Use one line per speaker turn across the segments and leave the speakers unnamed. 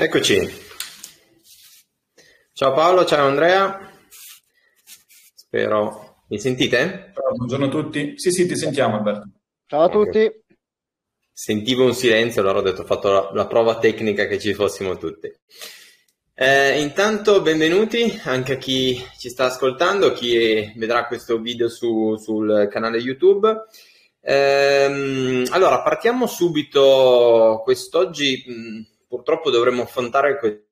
Eccoci. Ciao Paolo, ciao Andrea. Spero. Mi sentite?
Buongiorno a tutti. Sì, sì, ti sentiamo Alberto.
Ciao a tutti.
Sentivo un silenzio, allora ho detto ho fatto la, la prova tecnica che ci fossimo tutti. Eh, intanto benvenuti anche a chi ci sta ascoltando, chi vedrà questo video su, sul canale YouTube. Eh, allora, partiamo subito. Quest'oggi mh, purtroppo dovremmo affrontare questo.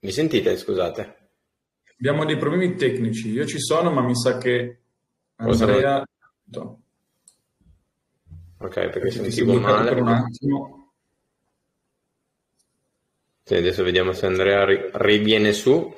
Mi sentite? Scusate.
Abbiamo dei problemi tecnici. Io ci sono, ma mi sa che Andrea... No.
Ok, perché sentivo male. Per un attimo. Sì, adesso vediamo se Andrea ri- riviene su.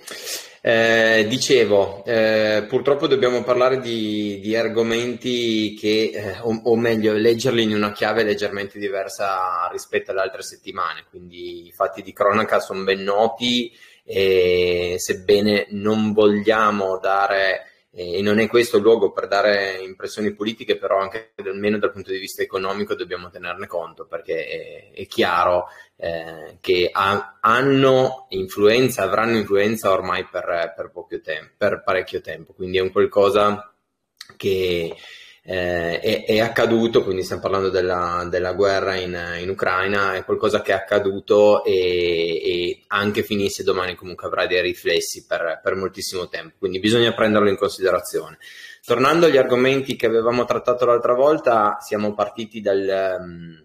Eh, dicevo, eh, purtroppo dobbiamo parlare di, di argomenti che, eh, o, o, meglio, leggerli in una chiave leggermente diversa rispetto alle altre settimane. Quindi i fatti di cronaca sono ben noti e sebbene non vogliamo dare e non è questo il luogo per dare impressioni politiche, però anche almeno dal punto di vista economico dobbiamo tenerne conto perché è, è chiaro eh, che ha, hanno influenza, avranno influenza ormai per, per, tempo, per parecchio tempo, quindi è un qualcosa che eh, è, è, accaduto, quindi stiamo parlando della, della guerra in, in, Ucraina, è qualcosa che è accaduto e, e, anche finisse domani comunque avrà dei riflessi per, per, moltissimo tempo, quindi bisogna prenderlo in considerazione. Tornando agli argomenti che avevamo trattato l'altra volta, siamo partiti dal, um,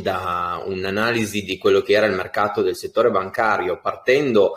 da un'analisi di quello che era il mercato del settore bancario, partendo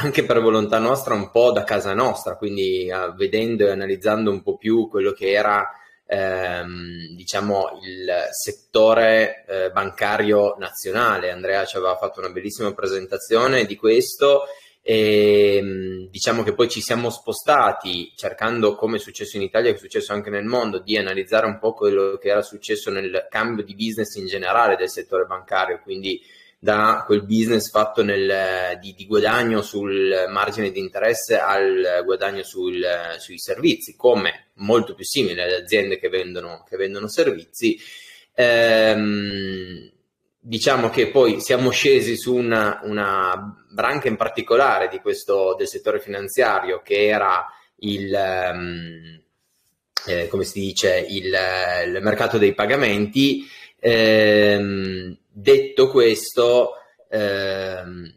anche per volontà nostra un po' da casa nostra, quindi uh, vedendo e analizzando un po' più quello che era ehm, diciamo il settore eh, bancario nazionale. Andrea ci aveva fatto una bellissima presentazione di questo e ehm, diciamo che poi ci siamo spostati cercando come è successo in Italia, che è successo anche nel mondo, di analizzare un po' quello che era successo nel cambio di business in generale del settore bancario, quindi da quel business fatto nel, di, di, guadagno sul margine di interesse al guadagno sul, sui servizi, come molto più simile alle aziende che vendono, che vendono servizi. Ehm, diciamo che poi siamo scesi su una, una, branca in particolare questo, del settore finanziario che era il, um, eh, come si dice, il, il mercato dei pagamenti. Ehm, Detto questo, ehm,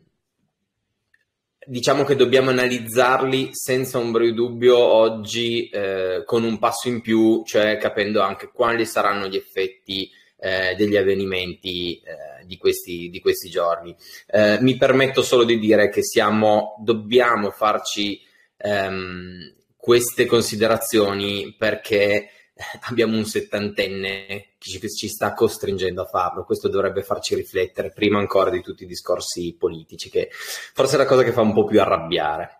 diciamo che dobbiamo analizzarli senza ombra di dubbio oggi eh, con un passo in più, cioè capendo anche quali saranno gli effetti eh, degli avvenimenti eh, di, questi, di, questi, giorni. Eh, mi permetto solo di dire che siamo, dobbiamo farci ehm, queste considerazioni perché abbiamo un settantenne che ci, sta costringendo a farlo. Questo dovrebbe farci riflettere prima ancora di tutti i discorsi politici, che forse è la cosa che fa un po' più arrabbiare.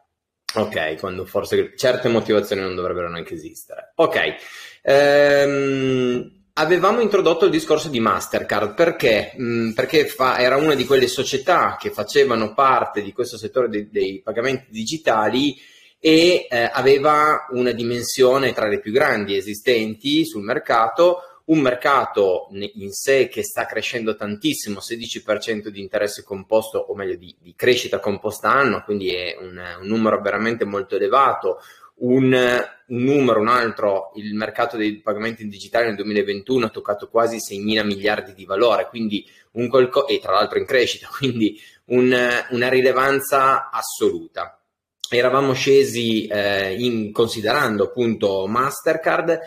Ok, quando forse certe motivazioni non dovrebbero neanche esistere. Ok, ehm, avevamo introdotto il discorso di Mastercard perché, mm, perché fa, era una di quelle società che facevano parte di questo settore dei, dei pagamenti digitali e eh, aveva una dimensione tra le più grandi esistenti sul mercato, un mercato in sé che sta crescendo tantissimo, 16% di interesse composto, o meglio di, di crescita composta anno, quindi è un, un numero veramente molto elevato, un, un, numero, un altro, il mercato dei pagamenti digitali nel 2021 ha toccato quasi 6 mila miliardi di valore, quindi un colco- e tra l'altro in crescita, quindi un, una rilevanza assoluta eravamo scesi eh, in, considerando appunto Mastercard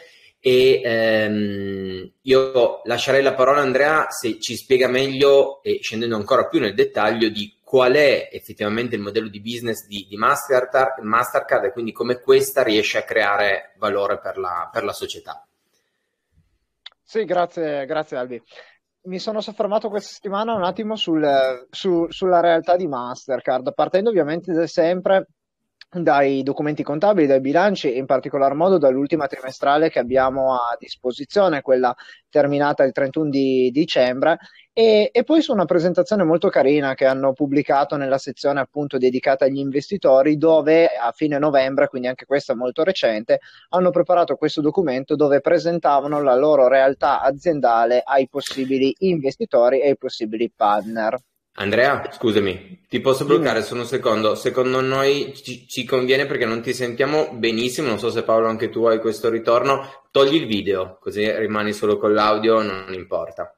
e ehm, io lascerei la parola a Andrea se ci spiega meglio e scendendo ancora più nel dettaglio di qual è effettivamente il modello di business di, di Mastercard, Mastercard, e quindi come questa riesce a creare valore per la, per la società.
Sì, grazie, grazie Albi. Mi sono soffermato questa settimana un attimo sul, su, sulla realtà di Mastercard, partendo ovviamente sempre dai documenti contabili, dai bilanci, in particolar modo dall'ultima trimestrale che abbiamo a disposizione, quella terminata il 31 di dicembre, e, e, poi su una presentazione molto carina che hanno pubblicato nella sezione appunto dedicata agli investitori, dove a fine novembre, quindi anche questa molto recente, hanno preparato questo documento dove presentavano la loro realtà aziendale ai possibili investitori e ai possibili partner.
Andrea, scusami, ti posso bloccare solo un secondo? Secondo noi ci, ci, conviene perché non ti sentiamo benissimo, non so se Paolo anche tu hai questo ritorno, togli il video così rimani solo con l'audio, non importa.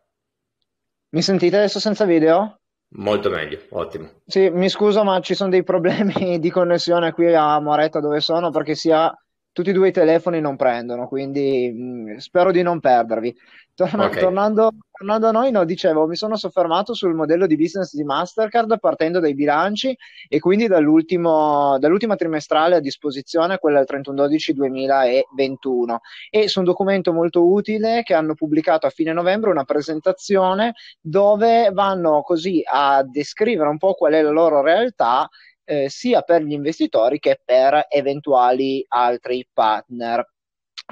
Mi sentite adesso senza video?
Molto meglio, ottimo.
Sì, mi scuso ma ci sono dei problemi di connessione qui a Moretta dove sono perché sia tutti e due i telefoni non prendono, quindi mh, mm, spero di non perdervi. Torna- okay. tornando, tornando, a noi, no, dicevo, mi sono soffermato sul modello di business di Mastercard partendo dai bilanci e quindi dall'ultima trimestrale a disposizione, quella del 31-12-2021 e su un documento molto utile che hanno pubblicato a fine novembre una presentazione dove vanno così a descrivere un po' qual è la loro realtà eh, sia per gli investitori che per eventuali altri partner.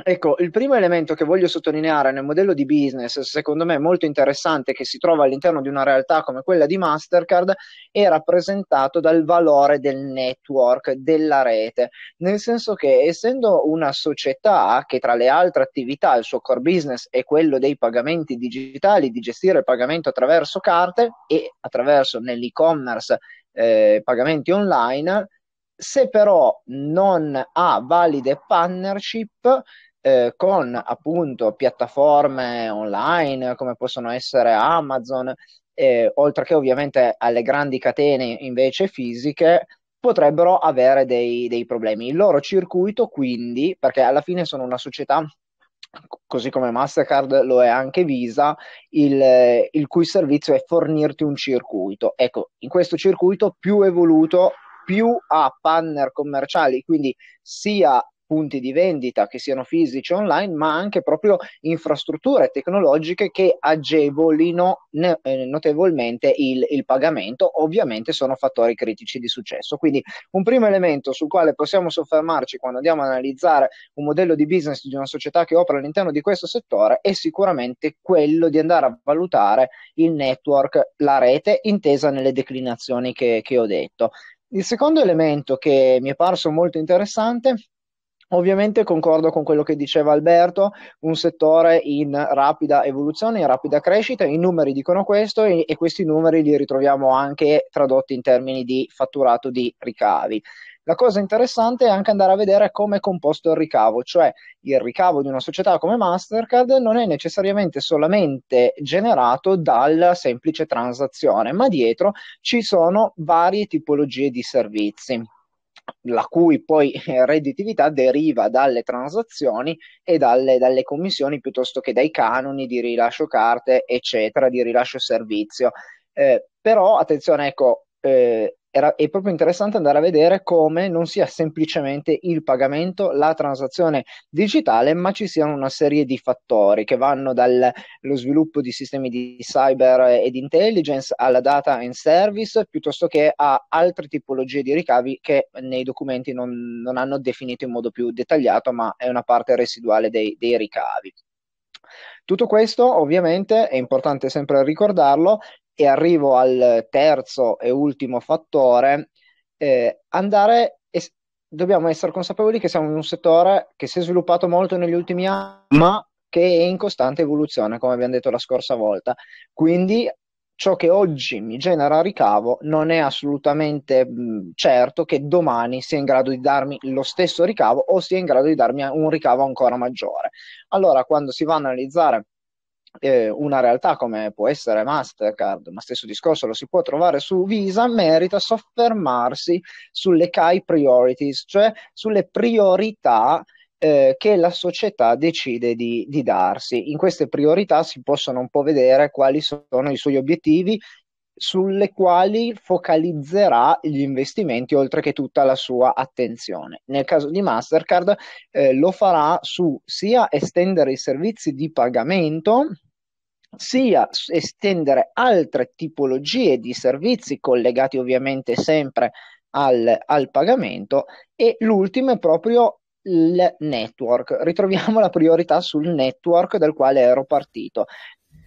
Ecco, il primo elemento che voglio sottolineare nel modello di business, secondo me molto interessante, che si trova all'interno di una realtà come quella di Mastercard, è rappresentato dal valore del network, della rete, nel senso che essendo una società che tra le altre attività il suo core business è quello dei pagamenti digitali, di gestire il pagamento attraverso carte e attraverso nell'e-commerce eh, pagamenti online, se però non ha valide partnership eh, con appunto piattaforme online come possono essere Amazon, eh, oltre che ovviamente alle grandi catene invece fisiche, potrebbero avere dei, dei problemi. Il loro circuito quindi, perché alla fine sono una società così come Mastercard lo è anche Visa, il, il, cui servizio è fornirti un circuito. Ecco, in questo circuito più evoluto, più ha partner commerciali, quindi sia punti di vendita che siano fisici online, ma anche proprio infrastrutture tecnologiche che agevolino ne, eh, notevolmente il, il, pagamento, ovviamente sono fattori critici di successo. Quindi un primo elemento sul quale possiamo soffermarci quando andiamo ad analizzare un modello di business di una società che opera all'interno di questo settore è sicuramente quello di andare a valutare il network, la rete, intesa nelle declinazioni che, che ho detto. Il secondo elemento che mi è parso molto interessante Ovviamente concordo con quello che diceva Alberto, un settore in rapida evoluzione, in rapida crescita, i numeri dicono questo e, e questi numeri li ritroviamo anche tradotti in termini di fatturato di ricavi. La cosa interessante è anche andare a vedere come è composto il ricavo, cioè il ricavo di una società come Mastercard non è necessariamente solamente generato dalla semplice transazione, ma dietro ci sono varie tipologie di servizi la cui poi redditività deriva dalle transazioni e dalle, dalle, commissioni piuttosto che dai canoni di rilascio carte, eccetera, di rilascio servizio. Eh, però attenzione, ecco, eh, era, è proprio interessante andare a vedere come non sia semplicemente il pagamento, la transazione digitale, ma ci siano una serie di fattori che vanno dallo sviluppo di sistemi di cyber e di intelligence alla data and service, piuttosto che a altre tipologie di ricavi che nei documenti non, non hanno definito in modo più dettagliato, ma è una parte residuale dei, dei ricavi. Tutto questo ovviamente è importante sempre ricordarlo, e arrivo al terzo e ultimo fattore, eh, andare es- dobbiamo essere consapevoli che siamo in un settore che si è sviluppato molto negli ultimi anni, ma che è in costante evoluzione, come abbiamo detto la scorsa volta. Quindi ciò che oggi mi genera ricavo non è assolutamente mh, certo che domani sia in grado di darmi lo stesso ricavo o sia in grado di darmi un ricavo ancora maggiore. Allora, quando si va a analizzare eh, una realtà come può essere Mastercard, ma stesso discorso lo si può trovare su Visa, merita soffermarsi sulle key priorities, cioè sulle priorità eh, che la società decide di, di darsi. In queste priorità si possono un po' vedere quali sono i suoi obiettivi sulle quali focalizzerà gli investimenti oltre che tutta la sua attenzione. Nel caso di Mastercard eh, lo farà su sia estendere i servizi di pagamento, sia estendere altre tipologie di servizi collegati ovviamente sempre al, al pagamento e l'ultimo è proprio il network. Ritroviamo la priorità sul network dal quale ero partito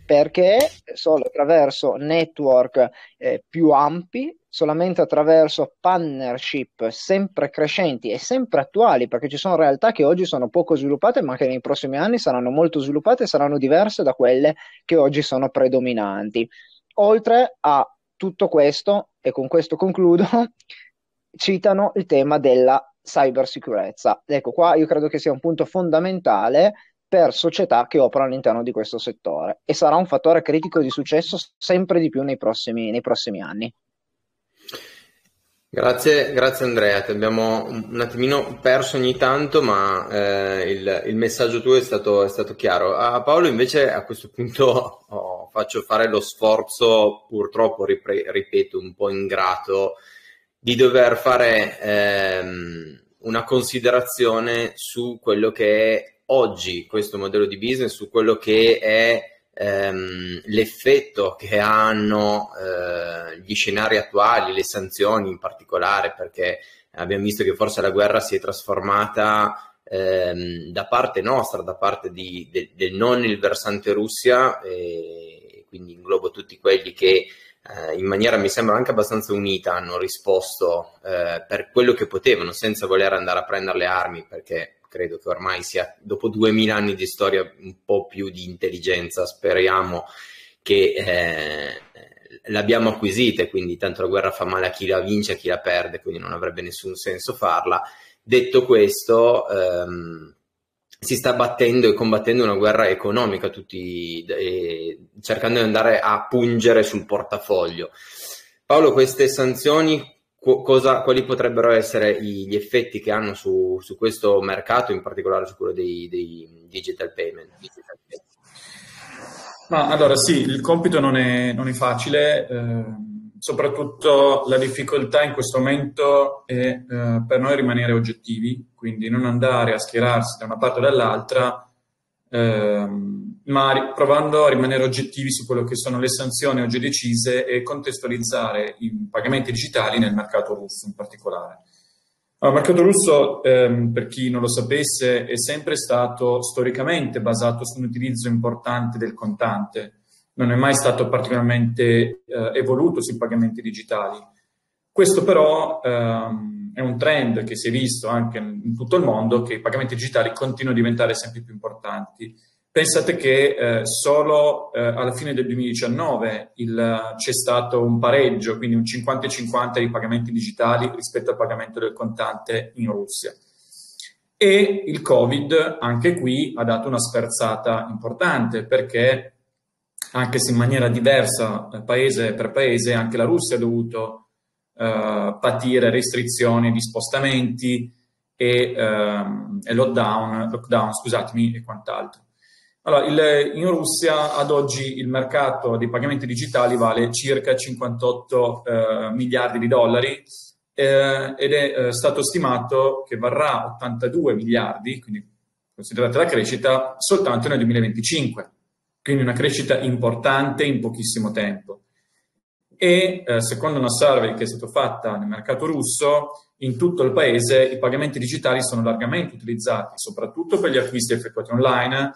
perché solo attraverso network eh, più ampi, solamente attraverso partnership sempre crescenti e sempre attuali, perché ci sono realtà che oggi sono poco sviluppate, ma che nei prossimi anni saranno molto sviluppate e saranno diverse da quelle che oggi sono predominanti. Oltre a tutto questo, e con questo concludo, citano il tema della cybersicurezza. Ecco, qua io credo che sia un punto fondamentale per società che operano all'interno di questo settore e sarà un fattore critico di successo sempre di più nei prossimi, nei prossimi anni.
Grazie, grazie Andrea, ti abbiamo un attimino perso ogni tanto, ma eh, il, il, messaggio tuo è stato, è stato, chiaro. A Paolo invece a questo punto oh, faccio fare lo sforzo, purtroppo, ripre- ripeto, un po' ingrato, di dover fare ehm, una considerazione su quello che è oggi questo modello di business su quello che è ehm, l'effetto che hanno eh, gli scenari attuali, le sanzioni in particolare, perché abbiamo visto che forse la guerra si è trasformata ehm, da parte nostra, da parte di, de, del non il versante Russia, e quindi inglobo tutti quelli che eh, in maniera mi sembra anche abbastanza unita hanno risposto eh, per quello che potevano senza voler andare a prendere le armi perché credo che ormai sia dopo 2000 anni di storia un po' più di intelligenza, speriamo che eh, l'abbiamo acquisita e quindi tanto la guerra fa male a chi la vince e a chi la perde, quindi non avrebbe nessun senso farla. Detto questo, ehm, si sta battendo e combattendo una guerra economica, tutti, eh, cercando di andare a pungere sul portafoglio. Paolo, queste sanzioni cosa, quali potrebbero essere gli effetti che hanno su, su, questo mercato, in particolare su quello dei, dei digital payment?
Ma allora sì, il compito non è, non è facile, eh, soprattutto la difficoltà in questo momento è eh, per noi rimanere oggettivi, quindi non andare a schierarsi da una parte o dall'altra, eh, ma provando a rimanere oggettivi su quello che sono le sanzioni oggi decise e contestualizzare i pagamenti digitali nel mercato russo in particolare. Allora, il mercato russo, ehm, per chi non lo sapesse, è sempre stato storicamente basato su un utilizzo importante del contante, non è mai stato particolarmente eh, evoluto sui pagamenti digitali. Questo però ehm, è un trend che si è visto anche in tutto il mondo, che i pagamenti digitali continuano a diventare sempre più importanti Pensate che eh, solo eh, alla fine del 2019 il, c'è stato un pareggio, quindi un 50-50 di pagamenti digitali rispetto al pagamento del contante in Russia. E il Covid anche qui ha dato una sferzata importante perché anche se in maniera diversa eh, paese per paese, anche la Russia ha dovuto patire restrizioni di spostamenti e, ehm, e lockdown, lockdown scusatemi, e quant'altro. Allora, il, in Russia ad oggi il mercato dei pagamenti digitali vale circa 58 eh, miliardi di dollari eh, ed è eh, stato stimato che varrà 82 miliardi, quindi considerate la crescita, soltanto nel 2025. Quindi una crescita importante in pochissimo tempo. E eh, secondo una survey che è stata fatta nel mercato russo, in tutto il paese i pagamenti digitali sono largamente utilizzati, soprattutto per gli acquisti effettuati online,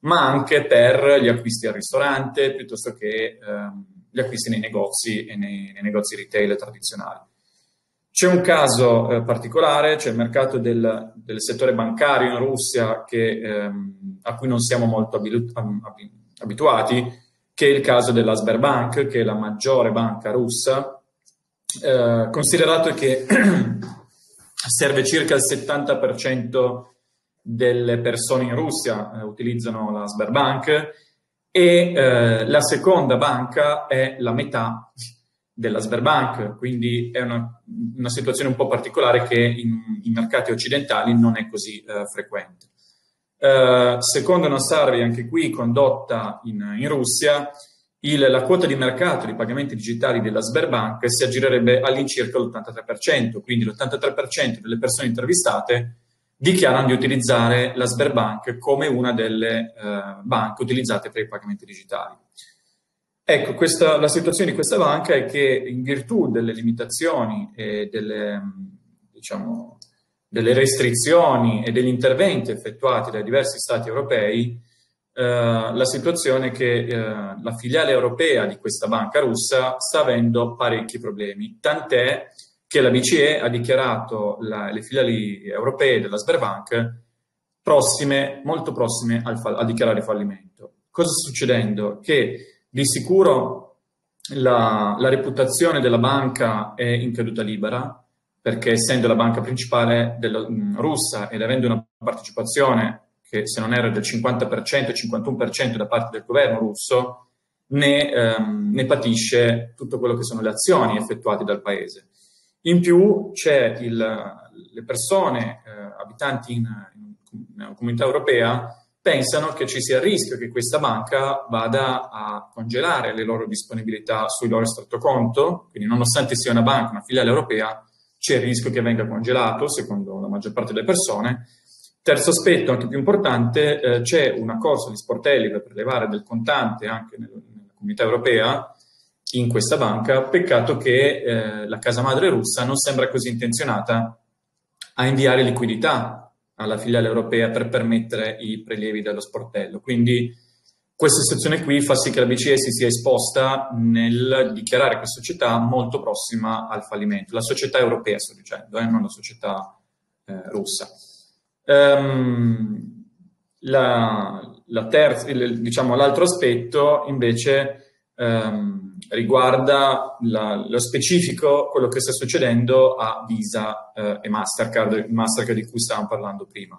ma anche per gli acquisti al ristorante piuttosto che ehm, gli acquisti nei negozi e nei, nei, negozi retail tradizionali. C'è un caso eh, particolare, c'è il mercato del, del, settore bancario in Russia che, ehm, a cui non siamo molto abitu- abituati, che è il caso della Sberbank, che è la maggiore banca russa, eh, considerato che serve circa il 70% delle persone in Russia eh, utilizzano la Sberbank e eh, la seconda banca è la metà della Sberbank, quindi è una, una situazione un po' particolare che in, in mercati occidentali non è così eh, frequente. Eh, secondo una survey anche qui condotta in, in Russia, il, la quota di mercato di pagamenti digitali della Sberbank si aggirerebbe all'incirca l'83%, quindi l'83% delle persone intervistate dichiarano di utilizzare la Sberbank come una delle eh, banche utilizzate per i pagamenti digitali. Ecco, questa, la situazione di questa banca è che in virtù delle limitazioni e delle, diciamo, delle restrizioni e degli interventi effettuati dai diversi Stati europei, eh, la situazione è che eh, la filiale europea di questa banca russa sta avendo parecchi problemi, tant'è che la BCE ha dichiarato la, le filiali europee della Sberbank prossime, molto prossime al, a dichiarare fallimento. Cosa sta succedendo? Che di sicuro la, la reputazione della banca è in caduta libera, perché essendo la banca principale della, mh, russa ed avendo una partecipazione che se non era del 50%, 51% da parte del governo russo, ne, ehm, ne, patisce tutto quello che sono le azioni effettuate dal paese. In più c'è il, le persone eh, abitanti in, in, comunità europea pensano che ci sia il rischio che questa banca vada a congelare le loro disponibilità sui loro estratto conto, quindi nonostante sia una banca, una filiale europea, c'è il rischio che venga congelato, secondo la maggior parte delle persone, Terzo aspetto, anche più importante, eh, c'è una corsa di sportelli per prelevare del contante anche nel, nella comunità europea in questa banca, peccato che eh, la casa madre russa non sembra così intenzionata a inviare liquidità alla filiale europea per permettere i prelievi dello sportello. Quindi questa situazione qui fa sì che la BCE si sia esposta nel dichiarare questa società molto prossima al fallimento. La società europea, sto dicendo, eh, non la società eh, russa. Um, la, la terza, il, diciamo, l'altro aspetto invece um, riguarda la, lo specifico, quello che sta succedendo a Visa uh, e Mastercard, Mastercard di cui stavamo parlando prima.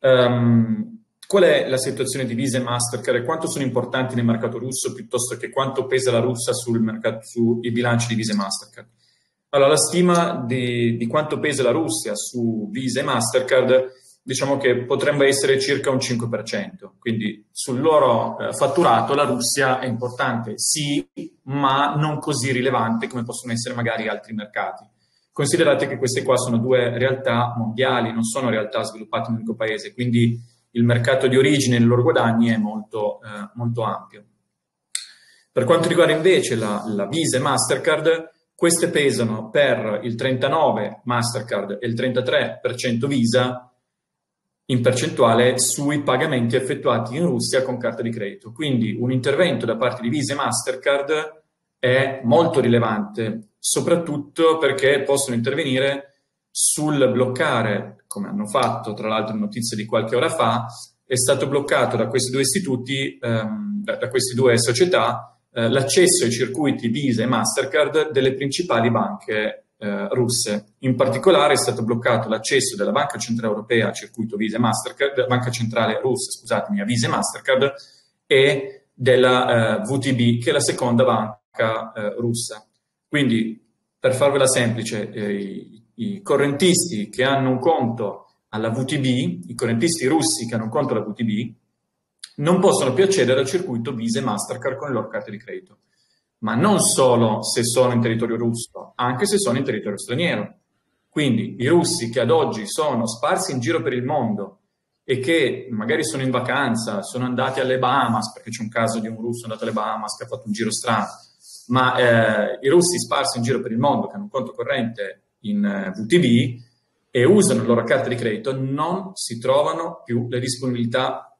Um, qual è la situazione di Visa e Mastercard e quanto sono importanti nel mercato russo piuttosto che quanto pesa la Russia sul mercato, sui bilanci di Visa e Mastercard? Allora, la stima di, di quanto pesa la Russia su Visa e Mastercard diciamo che potrebbe essere circa un 5%, quindi sul loro eh, fatturato la Russia è importante, sì, ma non così rilevante come possono essere magari altri mercati. Considerate che queste qua sono due realtà mondiali, non sono realtà sviluppate in un unico paese, quindi il mercato di origine dei loro guadagni è molto, eh, molto ampio. Per quanto riguarda invece la, la Visa e Mastercard, queste pesano per il 39 Mastercard e il 33% Visa, in percentuale sui pagamenti effettuati in Russia con carta di credito. Quindi un intervento da parte di Visa e Mastercard è molto rilevante, soprattutto perché possono intervenire sul bloccare, come hanno fatto tra l'altro in notizia di qualche ora fa, è stato bloccato da questi due istituti, ehm, da, da queste due società, eh, l'accesso ai circuiti Visa e Mastercard delle principali banche eh, russe. In particolare è stato bloccato l'accesso della Banca Centrale Europea al circuito Visa e Mastercard, Banca Centrale Russa, scusatemi, a Visa e Mastercard e della eh, VTB, che è la seconda banca eh, russa. Quindi, per farvela semplice, eh, i, i correntisti che hanno un conto alla VTB, i correntisti russi che hanno un conto alla VTB, non possono più accedere al circuito Visa e Mastercard con le loro carte di credito ma non solo se sono in territorio russo, anche se sono in territorio straniero. Quindi i russi che ad oggi sono sparsi in giro per il mondo e che magari sono in vacanza, sono andati alle Bahamas, perché c'è un caso di un russo andato alle Bahamas che ha fatto un giro strano, ma eh, i russi sparsi in giro per il mondo che hanno un conto corrente in eh, VTB e usano la loro carta di credito, non si trovano più le disponibilità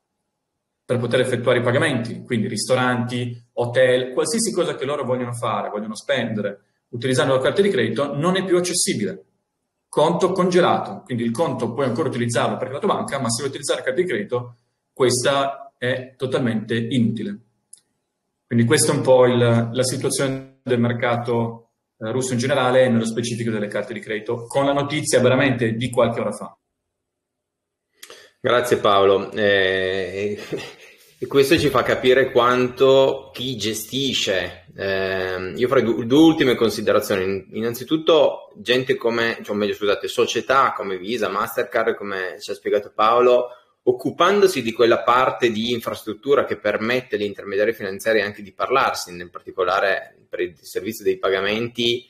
per poter effettuare i pagamenti, quindi ristoranti, hotel, qualsiasi cosa che loro vogliono fare, vogliono spendere utilizzando la carta di credito, non è più accessibile. Conto congelato, quindi il conto puoi ancora utilizzarlo per la tua banca, ma se vuoi utilizzare carta di credito, questa è totalmente inutile. Quindi questa è un po' il, la situazione del mercato russo in generale e nello specifico delle carte di credito, con la notizia veramente di qualche ora fa.
Grazie Paolo. Eh, e questo ci fa capire quanto chi gestisce. Eh, io farei due, due, ultime considerazioni. Innanzitutto, gente come, cioè meglio scusate, società come Visa, Mastercard, come ci ha spiegato Paolo, occupandosi di quella parte di infrastruttura che permette agli intermediari finanziari anche di parlarsi, in particolare per il servizio dei pagamenti,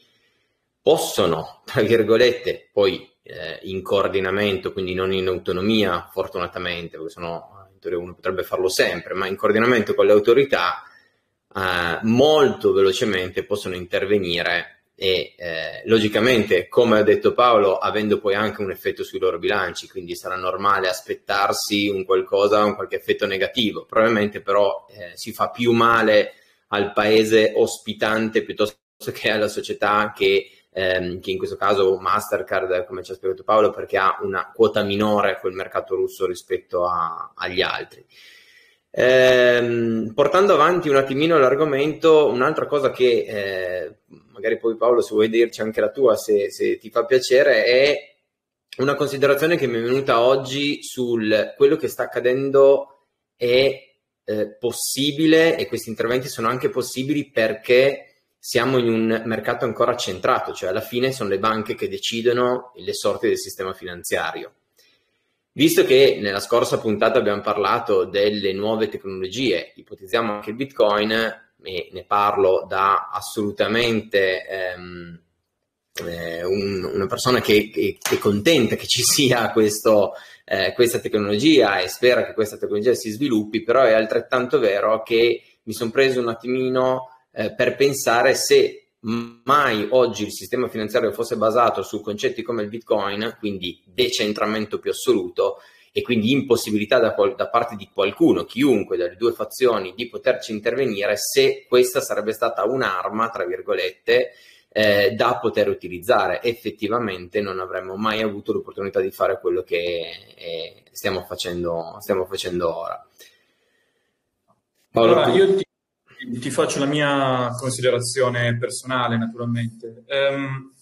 possono, tra virgolette, poi eh, in coordinamento, quindi non in autonomia, fortunatamente, perché sennò in teoria uno potrebbe farlo sempre, ma in coordinamento con le autorità, eh, molto velocemente possono intervenire e eh, logicamente, come ha detto Paolo, avendo poi anche un effetto sui loro bilanci, quindi sarà normale aspettarsi un qualcosa, un qualche effetto negativo. Probabilmente però eh, si fa più male al paese ospitante piuttosto che alla società che, ehm, che in questo caso Mastercard, come ci ha spiegato Paolo, perché ha una quota minore quel mercato russo rispetto a, agli altri. Ehm, portando avanti un attimino l'argomento, un'altra cosa che eh, magari poi Paolo se vuoi dirci anche la tua, se, se, ti fa piacere, è una considerazione che mi è venuta oggi sul quello che sta accadendo è eh, possibile e questi interventi sono anche possibili perché siamo in un mercato ancora centrato, cioè alla fine sono le banche che decidono le sorti del sistema finanziario. Visto che nella scorsa puntata abbiamo parlato delle nuove tecnologie, ipotizziamo anche il Bitcoin, e ne parlo da assolutamente ehm, eh, un, una persona che, che, che, è contenta che ci sia questo, eh, questa tecnologia e spera che questa tecnologia si sviluppi, però è altrettanto vero che mi sono preso un attimino eh, per pensare se mai oggi il sistema finanziario fosse basato su concetti come il Bitcoin, quindi decentramento più assoluto, e quindi impossibilità da, qual- da, parte di qualcuno, chiunque delle due fazioni, di poterci intervenire se questa sarebbe stata un'arma, tra virgolette, eh, da poter utilizzare. Effettivamente non avremmo mai avuto l'opportunità di fare quello che eh, stiamo, facendo, stiamo facendo ora.
Paolo, allora, io ti, ti, faccio la mia considerazione personale, naturalmente. Um,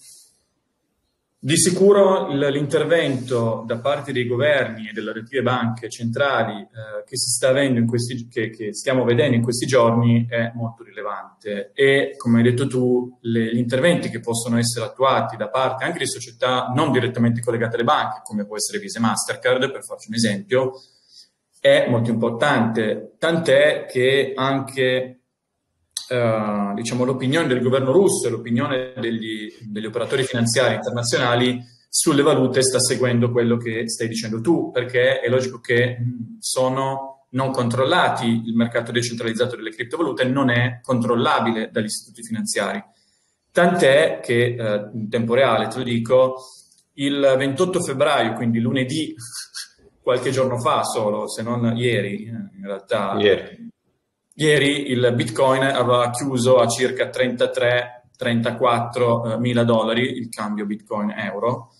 di sicuro l'intervento da parte dei governi e delle relative banche centrali eh, che, si sta avendo in questi, che, che, stiamo vedendo in questi giorni è molto rilevante. E, come hai detto tu, le, gli interventi che possono essere attuati da parte anche di società non direttamente collegate alle banche, come può essere Visa e Mastercard, per farci un esempio, è molto importante, tant'è che anche eh, diciamo, l'opinione del governo russo e l'opinione degli, degli operatori finanziari internazionali sulle valute sta seguendo quello che stai dicendo tu, perché è logico che sono non controllati, il mercato decentralizzato delle criptovalute non è controllabile dagli istituti finanziari. Tant'è che eh, in tempo reale, te lo dico, il 28 febbraio, quindi lunedì, qualche giorno fa solo, se non ieri, eh, in realtà,
ieri.
Ieri il Bitcoin aveva chiuso a circa 33-34 eh, mila dollari il cambio Bitcoin-euro.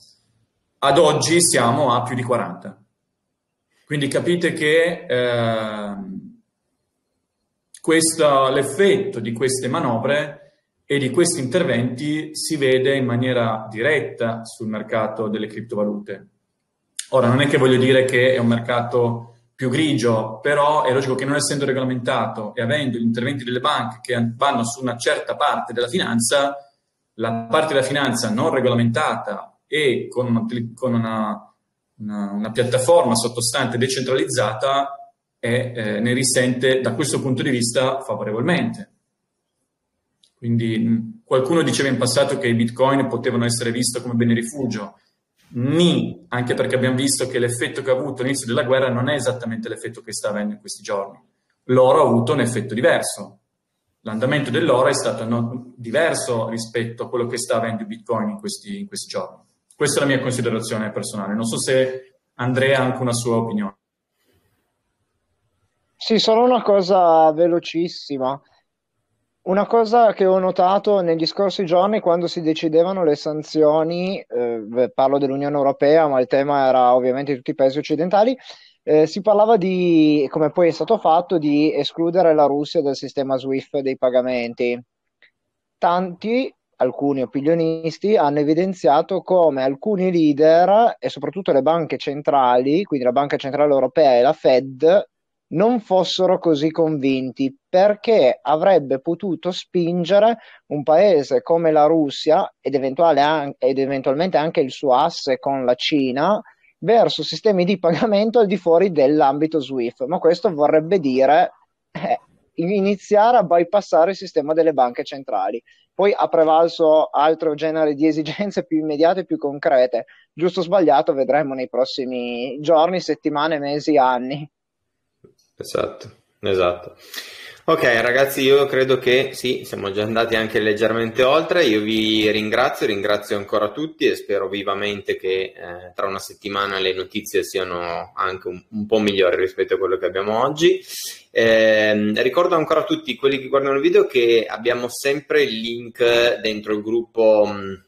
Ad oggi siamo a più di 40. Quindi capite che eh, questo, l'effetto di queste manovre e di questi interventi si vede in maniera diretta sul mercato delle criptovalute. Ora, non è che voglio dire che è un mercato più grigio, però è logico che non essendo regolamentato e avendo gli interventi delle banche che vanno su una certa parte della finanza, la parte della finanza non regolamentata e con una, con una, una, una piattaforma sottostante decentralizzata è, eh, ne risente da questo punto di vista favorevolmente. Quindi qualcuno diceva in passato che i bitcoin potevano essere visti come bene rifugio ni, anche perché abbiamo visto che l'effetto che ha avuto all'inizio della guerra non è esattamente l'effetto che sta avendo in questi giorni. L'oro ha avuto un effetto diverso. L'andamento dell'oro è stato diverso rispetto a quello che sta avendo Bitcoin in questi, in questi giorni. Questa è la mia considerazione personale. Non so se Andrea ha anche una sua opinione.
Sì, solo una cosa velocissima. Una cosa che ho notato negli scorsi giorni quando si decidevano le sanzioni, eh, parlo dell'Unione Europea, ma il tema era ovviamente di tutti i paesi occidentali, eh, si parlava di, come poi è stato fatto, di escludere la Russia dal sistema SWIFT dei pagamenti. Tanti, alcuni opinionisti, hanno evidenziato come alcuni leader e soprattutto le banche centrali, quindi la Banca Centrale Europea e la Fed, non fossero così convinti perché avrebbe potuto spingere un paese come la Russia ed, ed eventualmente anche il suo asse con la Cina verso sistemi di pagamento al di fuori dell'ambito SWIFT, ma questo vorrebbe dire eh, iniziare a bypassare il sistema delle banche centrali. Poi ha prevalso altro genere di esigenze più immediate e più concrete. Giusto o sbagliato, vedremo nei prossimi giorni, settimane, mesi, anni.
Esatto, esatto. Ok ragazzi, io credo che sì, siamo già andati anche leggermente oltre, io vi ringrazio, ringrazio ancora tutti e spero vivamente che eh, tra una settimana le notizie siano anche un, un, po' migliori rispetto a quello che abbiamo oggi. Eh, ricordo ancora a tutti quelli che guardano il video che abbiamo sempre il link dentro il gruppo... Mh,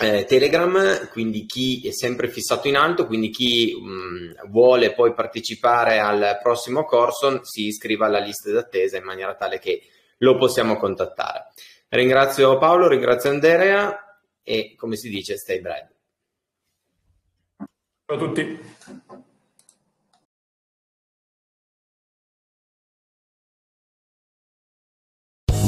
eh, Telegram, quindi chi è sempre fissato in alto, quindi chi mh, mm, vuole poi partecipare al prossimo corso si iscriva alla lista d'attesa in maniera tale che lo possiamo contattare. Ringrazio Paolo, ringrazio Andrea e come si dice, stay bread.
Ciao a tutti.